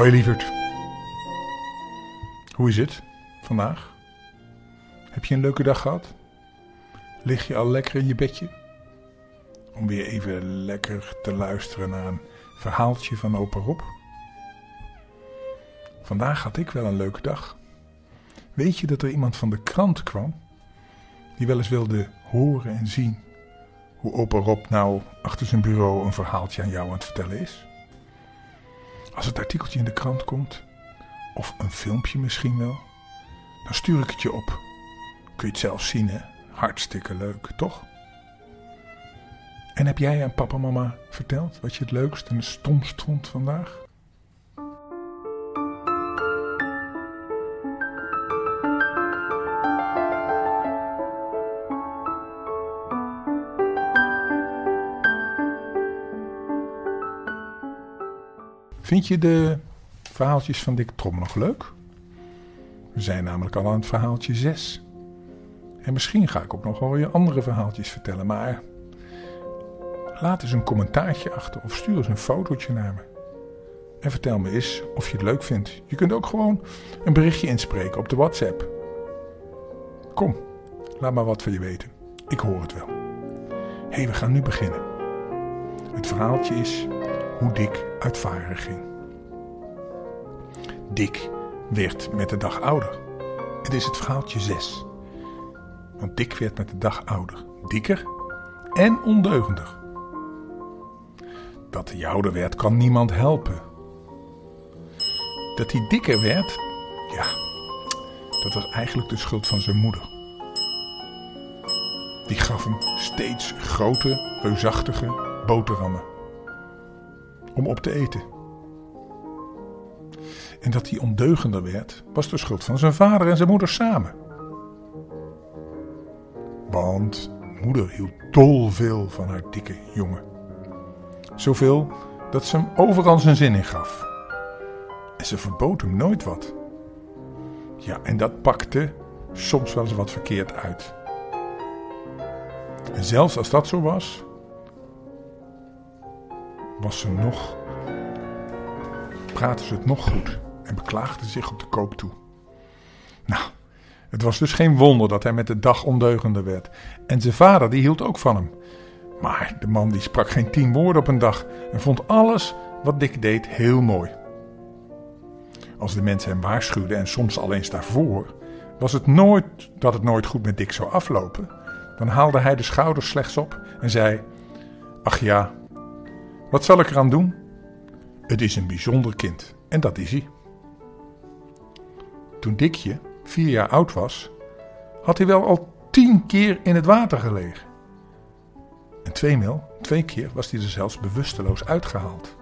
Hoi lieverd. Hoe is het vandaag? Heb je een leuke dag gehad? Lig je al lekker in je bedje? Om weer even lekker te luisteren naar een verhaaltje van opa Rob. Vandaag had ik wel een leuke dag. Weet je dat er iemand van de krant kwam? Die wel eens wilde horen en zien hoe opa Rob nou achter zijn bureau een verhaaltje aan jou aan het vertellen is? Als het artikeltje in de krant komt, of een filmpje misschien wel, dan stuur ik het je op. Kun je het zelf zien, hè? Hartstikke leuk, toch? En heb jij aan papa en mama verteld wat je het leukst en het stomst vond vandaag? Vind je de verhaaltjes van Dick Trom nog leuk? We zijn namelijk al aan het verhaaltje 6. En misschien ga ik ook nog wel weer andere verhaaltjes vertellen, maar laat eens een commentaartje achter of stuur eens een fotootje naar me. En vertel me eens of je het leuk vindt. Je kunt ook gewoon een berichtje inspreken op de WhatsApp. Kom, laat maar wat van je weten. Ik hoor het wel. Hé, hey, we gaan nu beginnen. Het verhaaltje is hoe Dick uit ging. Dick werd met de dag ouder. Het is het verhaaltje 6. Want Dick werd met de dag ouder, dikker en ondeugender. Dat hij ouder werd, kan niemand helpen. Dat hij dikker werd, ja, dat was eigenlijk de schuld van zijn moeder. Die gaf hem steeds grote, reusachtige boterhammen om op te eten. En dat hij ondeugender werd, was de schuld van zijn vader en zijn moeder samen. Want moeder hield dolveel van haar dikke jongen. Zoveel dat ze hem overal zijn zin in gaf. En ze verbood hem nooit wat. Ja, en dat pakte soms wel eens wat verkeerd uit. En zelfs als dat zo was, was ze nog, praatte ze het nog goed en beklaagde zich op de koop toe. Nou, het was dus geen wonder dat hij met de dag ondeugender werd. En zijn vader die hield ook van hem. Maar de man die sprak geen tien woorden op een dag en vond alles wat Dick deed heel mooi. Als de mensen hem waarschuwden en soms al eens daarvoor, was het nooit dat het nooit goed met Dick zou aflopen. Dan haalde hij de schouders slechts op en zei: Ach ja, wat zal ik eraan doen? Het is een bijzonder kind en dat is hij. Toen Dikje vier jaar oud was, had hij wel al tien keer in het water gelegen. En tweemaal, twee keer was hij er zelfs bewusteloos uitgehaald.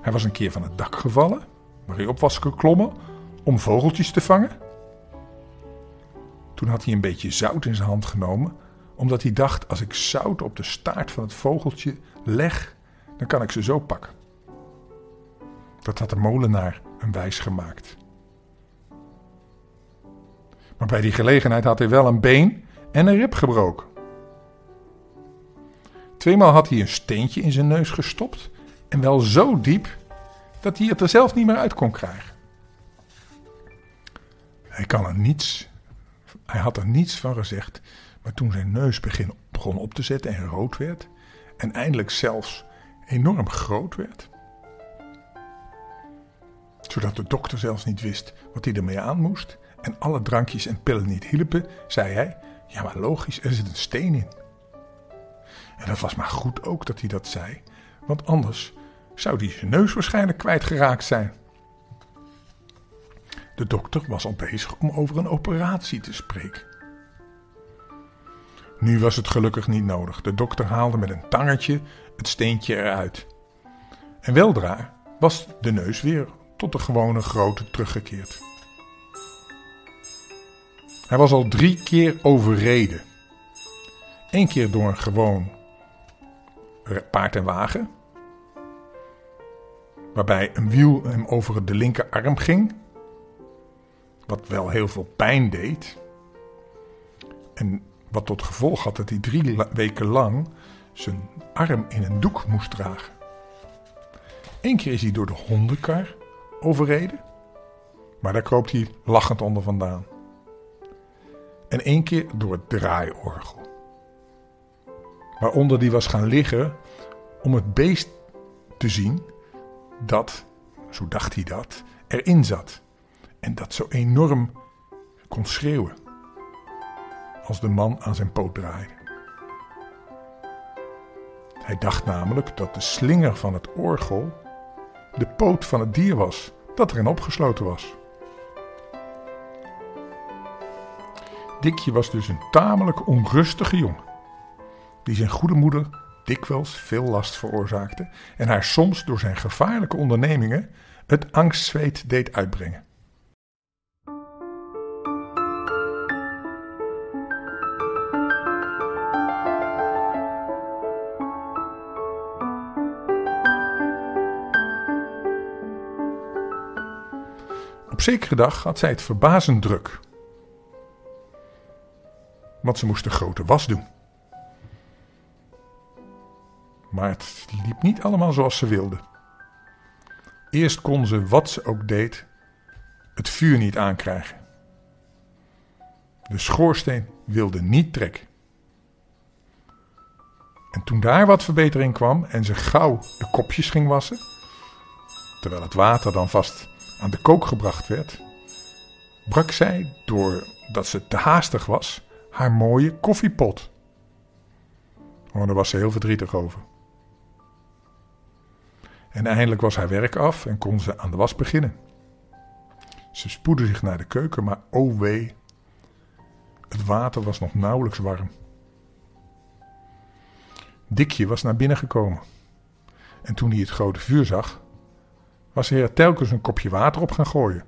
Hij was een keer van het dak gevallen, waar hij op was geklommen om vogeltjes te vangen. Toen had hij een beetje zout in zijn hand genomen, omdat hij dacht: als ik zout op de staart van het vogeltje leg, dan kan ik ze zo pakken. Dat had de molenaar hem wijs gemaakt. Maar bij die gelegenheid had hij wel een been en een rib gebroken. Tweemaal had hij een steentje in zijn neus gestopt en wel zo diep dat hij het er zelf niet meer uit kon krijgen. Hij, kan er niets, hij had er niets van gezegd, maar toen zijn neus begon op te zetten en rood werd, en eindelijk zelfs enorm groot werd, zodat de dokter zelfs niet wist wat hij ermee aan moest, en alle drankjes en pillen niet hielpen, zei hij: Ja, maar logisch, er zit een steen in. En dat was maar goed ook dat hij dat zei, want anders zou hij zijn neus waarschijnlijk kwijtgeraakt zijn. De dokter was al bezig om over een operatie te spreken. Nu was het gelukkig niet nodig. De dokter haalde met een tangetje het steentje eruit. En weldra was de neus weer tot de gewone grootte teruggekeerd. Hij was al drie keer overreden. Eén keer door een gewoon paard en wagen, waarbij een wiel hem over de linkerarm ging, wat wel heel veel pijn deed. En wat tot gevolg had dat hij drie weken lang zijn arm in een doek moest dragen. Eén keer is hij door de hondenkar overreden. Maar daar kroop hij lachend onder vandaan. En één keer door het draaiorgel. Waaronder die was gaan liggen om het beest te zien dat, zo dacht hij dat, erin zat. En dat zo enorm kon schreeuwen. Als de man aan zijn poot draaide. Hij dacht namelijk dat de slinger van het orgel de poot van het dier was dat erin opgesloten was. Dikje was dus een tamelijk onrustige jongen, die zijn goede moeder dikwijls veel last veroorzaakte en haar soms door zijn gevaarlijke ondernemingen het angstzweet deed uitbrengen. Op zekere dag had zij het verbazend druk. Want ze moest de grote was doen. Maar het liep niet allemaal zoals ze wilde. Eerst kon ze, wat ze ook deed, het vuur niet aankrijgen. De schoorsteen wilde niet trekken. En toen daar wat verbetering kwam en ze gauw de kopjes ging wassen, terwijl het water dan vast aan de kook gebracht werd, brak zij, doordat ze te haastig was, haar mooie koffiepot. Oh, daar was ze heel verdrietig over. En eindelijk was haar werk af en kon ze aan de was beginnen. Ze spoedde zich naar de keuken, maar oh wee, het water was nog nauwelijks warm. Dikje was naar binnen gekomen. En toen hij het grote vuur zag, was hij er telkens een kopje water op gaan gooien.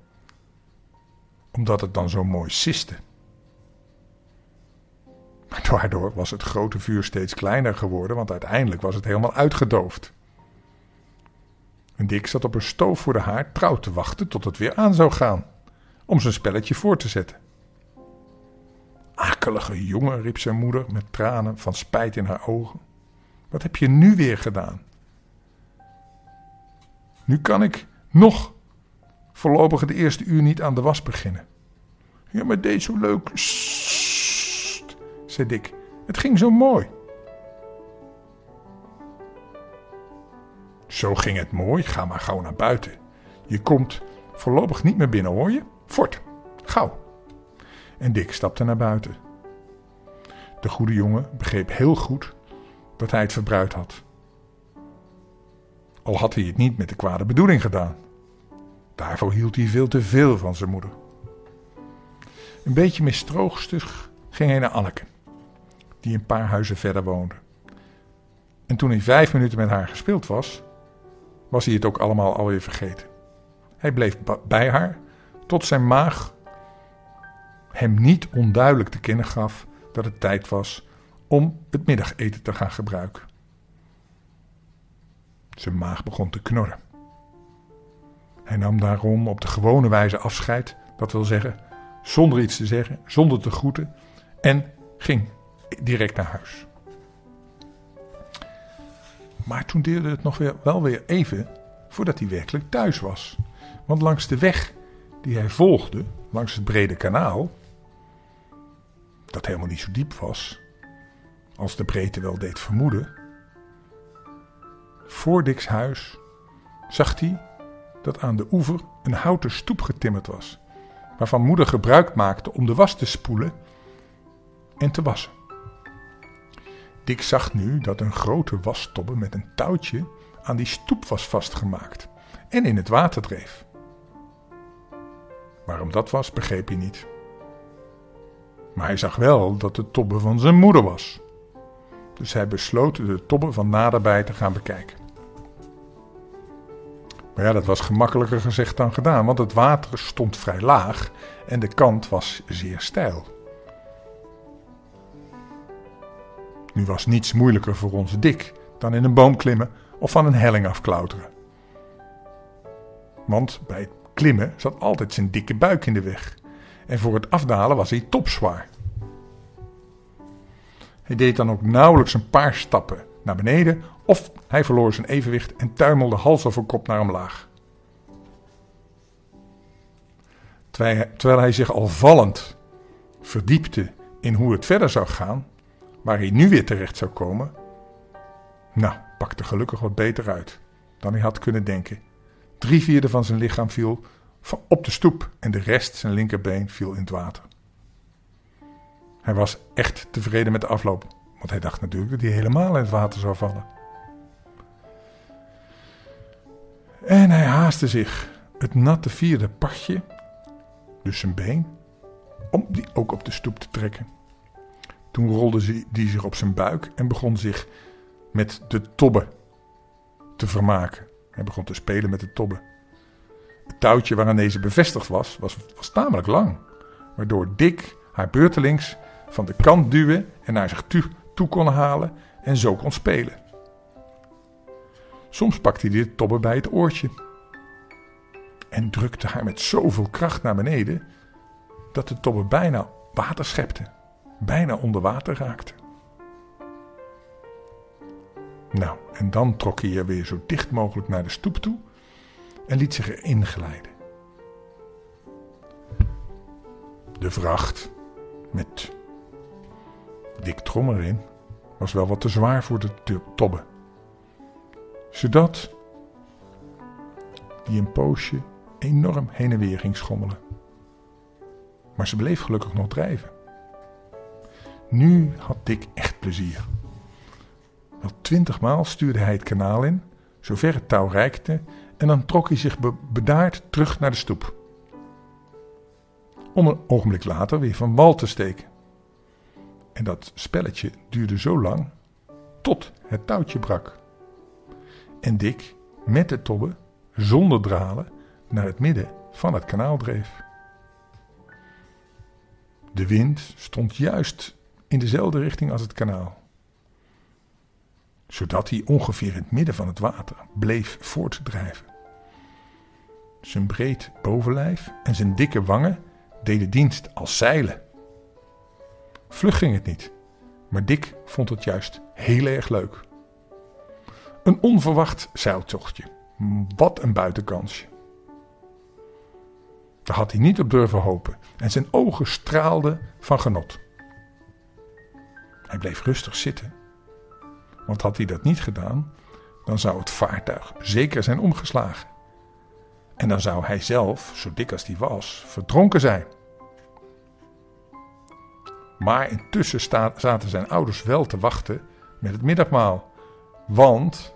Omdat het dan zo mooi siste. Maar daardoor was het grote vuur steeds kleiner geworden, want uiteindelijk was het helemaal uitgedoofd. En Dick zat op een stoof voor de haard trouw te wachten tot het weer aan zou gaan, om zijn spelletje voor te zetten. Akelige jongen, riep zijn moeder met tranen van spijt in haar ogen. Wat heb je nu weer gedaan? Nu kan ik nog voorlopig het eerste uur niet aan de was beginnen. Ja, maar deed zo leuk. Sst, zei Dick. Het ging zo mooi. Zo ging het mooi. Ga maar gauw naar buiten. Je komt voorlopig niet meer binnen, hoor je? Fort, gauw. En Dick stapte naar buiten. De goede jongen begreep heel goed dat hij het verbruikt had. Al had hij het niet met de kwade bedoeling gedaan. Daarvoor hield hij veel te veel van zijn moeder. Een beetje mistroostig ging hij naar Anneke, die een paar huizen verder woonde. En toen hij vijf minuten met haar gespeeld was, was hij het ook allemaal alweer vergeten. Hij bleef bij haar tot zijn maag hem niet onduidelijk te kennen gaf dat het tijd was om het middageten te gaan gebruiken. Zijn maag begon te knorren. Hij nam daarom op de gewone wijze afscheid, dat wil zeggen, zonder iets te zeggen, zonder te groeten, en ging direct naar huis. Maar toen duurde het nog weer, wel weer even voordat hij werkelijk thuis was. Want langs de weg die hij volgde, langs het brede kanaal, dat helemaal niet zo diep was, als de breedte wel deed vermoeden, voor Dick's huis zag hij dat aan de oever een houten stoep getimmerd was, waarvan moeder gebruik maakte om de was te spoelen en te wassen. Dick zag nu dat een grote wastobbe met een touwtje aan die stoep was vastgemaakt en in het water dreef. Waarom dat was, begreep hij niet. Maar hij zag wel dat de tobbe van zijn moeder was. Dus hij besloot de tobbe van naderbij te gaan bekijken. Maar ja, dat was gemakkelijker gezegd dan gedaan, want het water stond vrij laag en de kant was zeer steil. Nu was niets moeilijker voor onze dik dan in een boom klimmen of van een helling afklauteren. Want bij het klimmen zat altijd zijn dikke buik in de weg. En voor het afdalen was hij topzwaar. Hij deed dan ook nauwelijks een paar stappen naar beneden of hij verloor zijn evenwicht en tuimelde hals over kop naar omlaag. terwijl hij zich al vallend verdiepte in hoe het verder zou gaan, waar hij nu weer terecht zou komen, nou, pakte gelukkig wat beter uit dan hij had kunnen denken. Drie vierde van zijn lichaam viel op de stoep en de rest, zijn linkerbeen, viel in het water. Hij was echt tevreden met de afloop, want hij dacht natuurlijk dat hij helemaal in het water zou vallen. En hij haastte zich het natte vierde partje, dus zijn been, om die ook op de stoep te trekken. Toen rolde die zich op zijn buik en begon zich met de tobbe te vermaken. Hij begon te spelen met de tobbe. Het touwtje waaraan deze bevestigd was, was, was tamelijk lang, waardoor Dick haar beurtelings van de kant duwen en naar zich toe, kon halen en zo kon spelen. Soms pakte hij de tobbe bij het oortje en drukte haar met zoveel kracht naar beneden dat de tobbe bijna water schepte, bijna onder water raakte. Nou, en dan trok hij er weer zo dicht mogelijk naar de stoep toe en liet zich erin glijden. De vracht met Dick Trom erin was wel wat te zwaar voor de tobbe. Zodat die een poosje enorm heen en weer ging schommelen. Maar ze bleef gelukkig nog drijven. Nu had Dick echt plezier. Wel twintig maal stuurde hij het kanaal in, zover het touw reikte, en dan trok hij zich bedaard terug naar de stoep. Om een ogenblik later weer van wal te steken. En dat spelletje duurde zo lang tot het touwtje brak. En Dick met de tobbe, zonder dralen, naar het midden van het kanaal dreef. De wind stond juist in dezelfde richting als het kanaal, zodat hij ongeveer in het midden van het water bleef voortdrijven. Zijn breed bovenlijf en zijn dikke wangen deden dienst als zeilen. Vlug ging het niet, maar Dick vond het juist heel erg leuk. Een onverwacht zeiltochtje. Wat een buitenkansje. Daar had hij niet op durven hopen en zijn ogen straalden van genot. Hij bleef rustig zitten, want had hij dat niet gedaan, dan zou het vaartuig zeker zijn omgeslagen. En dan zou hij zelf, zo dik als hij was, verdronken zijn. Maar intussen zaten zijn ouders wel te wachten met het middagmaal. Want,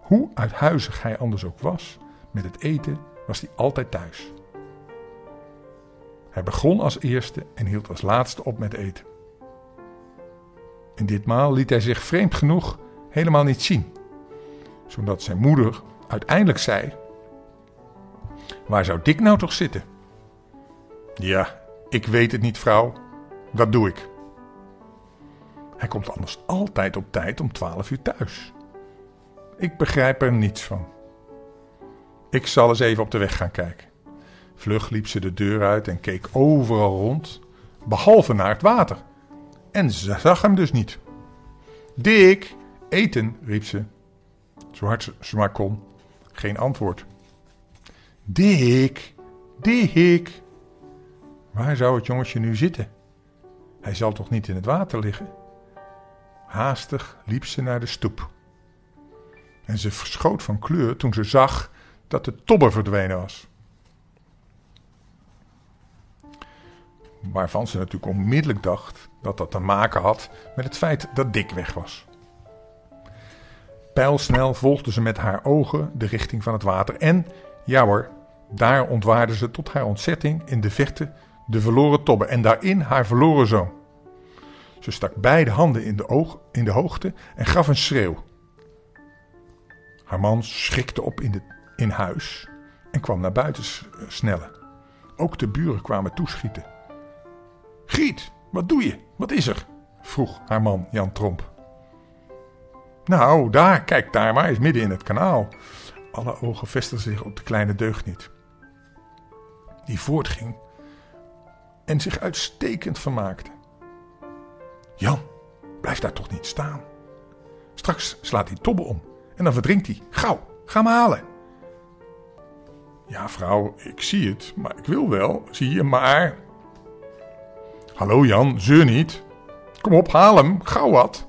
hoe uithuizig hij anders ook was, met het eten was hij altijd thuis. Hij begon als eerste en hield als laatste op met eten. En ditmaal liet hij zich vreemd genoeg helemaal niet zien, zodat zijn moeder uiteindelijk zei: Waar zou Dick nou toch zitten? Ja, ik weet het niet, vrouw. Dat doe ik. Hij komt anders altijd op tijd om twaalf uur thuis. Ik begrijp er niets van. Ik zal eens even op de weg gaan kijken. Vlug liep ze de deur uit en keek overal rond, behalve naar het water. En ze zag hem dus niet. Dick, eten, riep ze. Zo hard ze maar kon. Geen antwoord. Dick, Dick. Waar zou het jongetje nu zitten? Hij zal toch niet in het water liggen? Haastig liep ze naar de stoep. En ze verschoot van kleur toen ze zag dat de tobber verdwenen was. waarvan ze natuurlijk onmiddellijk dacht dat dat te maken had met het feit dat Dick weg was. Pijlsnel volgde ze met haar ogen de richting van het water en, ja hoor, daar ontwaarde ze tot haar ontzetting in de verte de verloren tobbe en daarin haar verloren zoon. Ze stak beide handen in de, oog, in de hoogte en gaf een schreeuw. Haar man schrikte op in, de, in huis en kwam naar buiten snellen. Ook de buren kwamen toeschieten. Griet, wat doe je? Wat is er? vroeg haar man Jan Tromp. Nou, daar, kijk daar maar, is midden in het kanaal. Alle ogen vestigden zich op de kleine deugniet. Die voortging en zich uitstekend vermaakte. Jan, blijf daar toch niet staan. Straks slaat hij tobbe om en dan verdrinkt hij. Gauw, ga hem halen. Ja, vrouw, ik zie het, maar ik wil wel, zie je, maar. Hallo Jan, zeur niet. Kom op, haal hem, gauw wat.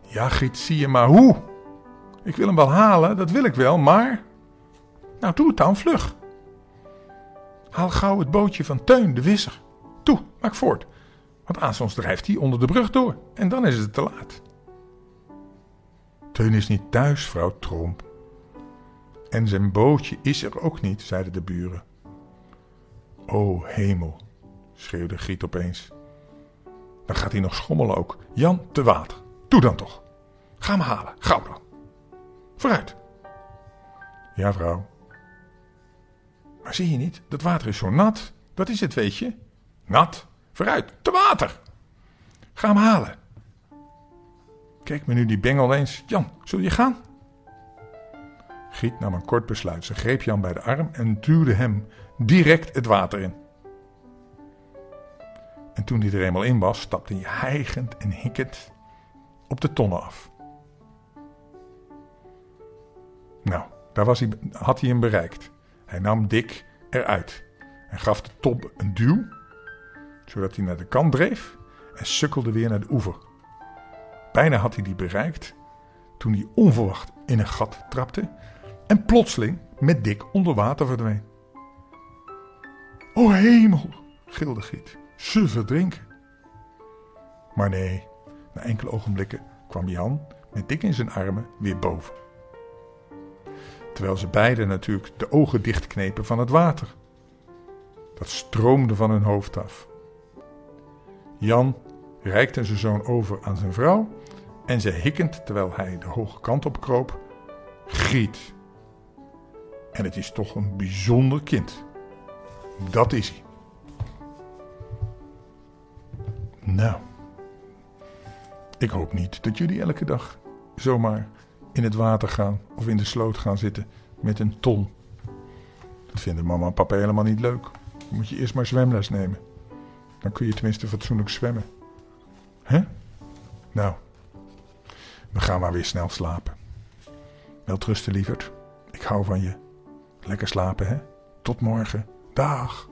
Ja, Giet, zie je maar hoe. Ik wil hem wel halen, dat wil ik wel, maar. Nou, doe het dan vlug. Haal gauw het bootje van Teun, de visser. Toe, maak voort. Want aanstonds drijft hij onder de brug door en dan is het te laat. Teun is niet thuis, vrouw Tromp. En zijn bootje is er ook niet, zeiden de buren. O hemel, schreeuwde Giet opeens. Dan gaat hij nog schommelen ook. Jan, te water. Doe dan toch. Ga hem halen, gauw dan. Vooruit. Ja, vrouw. Maar zie je niet, dat water is zo nat. Dat is het, weet je. Nat. Vooruit, te water. Ga hem halen. Kijk me nu die bengel eens. Jan, zul je gaan? Giet nam een kort besluit. Ze greep Jan bij de arm en duwde hem direct het water in. En toen hij er eenmaal in was, stapte hij hijgend en hikkend op de tonnen af. Nou, daar was hij, had hij hem bereikt. Hij nam Dick eruit en gaf de top een duw, zodat hij naar de kant dreef en sukkelde weer naar de oever. Bijna had hij die bereikt toen hij onverwacht in een gat trapte en plotseling met Dick onder water verdween. O hemel, gilde Giet, ze verdrinken. Maar nee, na enkele ogenblikken kwam Jan met Dick in zijn armen weer boven. Terwijl ze beiden natuurlijk de ogen dichtknepen van het water. Dat stroomde van hun hoofd af. Jan reikte zijn zoon over aan zijn vrouw en ze hikkend terwijl hij de hoge kant op kroop, Giet. En het is toch een bijzonder kind. Dat is hij. Nou, ik hoop niet dat jullie elke dag zomaar in het water gaan of in de sloot gaan zitten met een ton. Dat vinden mama en papa helemaal niet leuk. Dan moet je eerst maar zwemles nemen. Dan kun je tenminste fatsoenlijk zwemmen. Hè? Nou, we gaan maar weer snel slapen. Wel trusten, lieverd. Ik hou van je. Lekker slapen, hè? Tot morgen. Dag.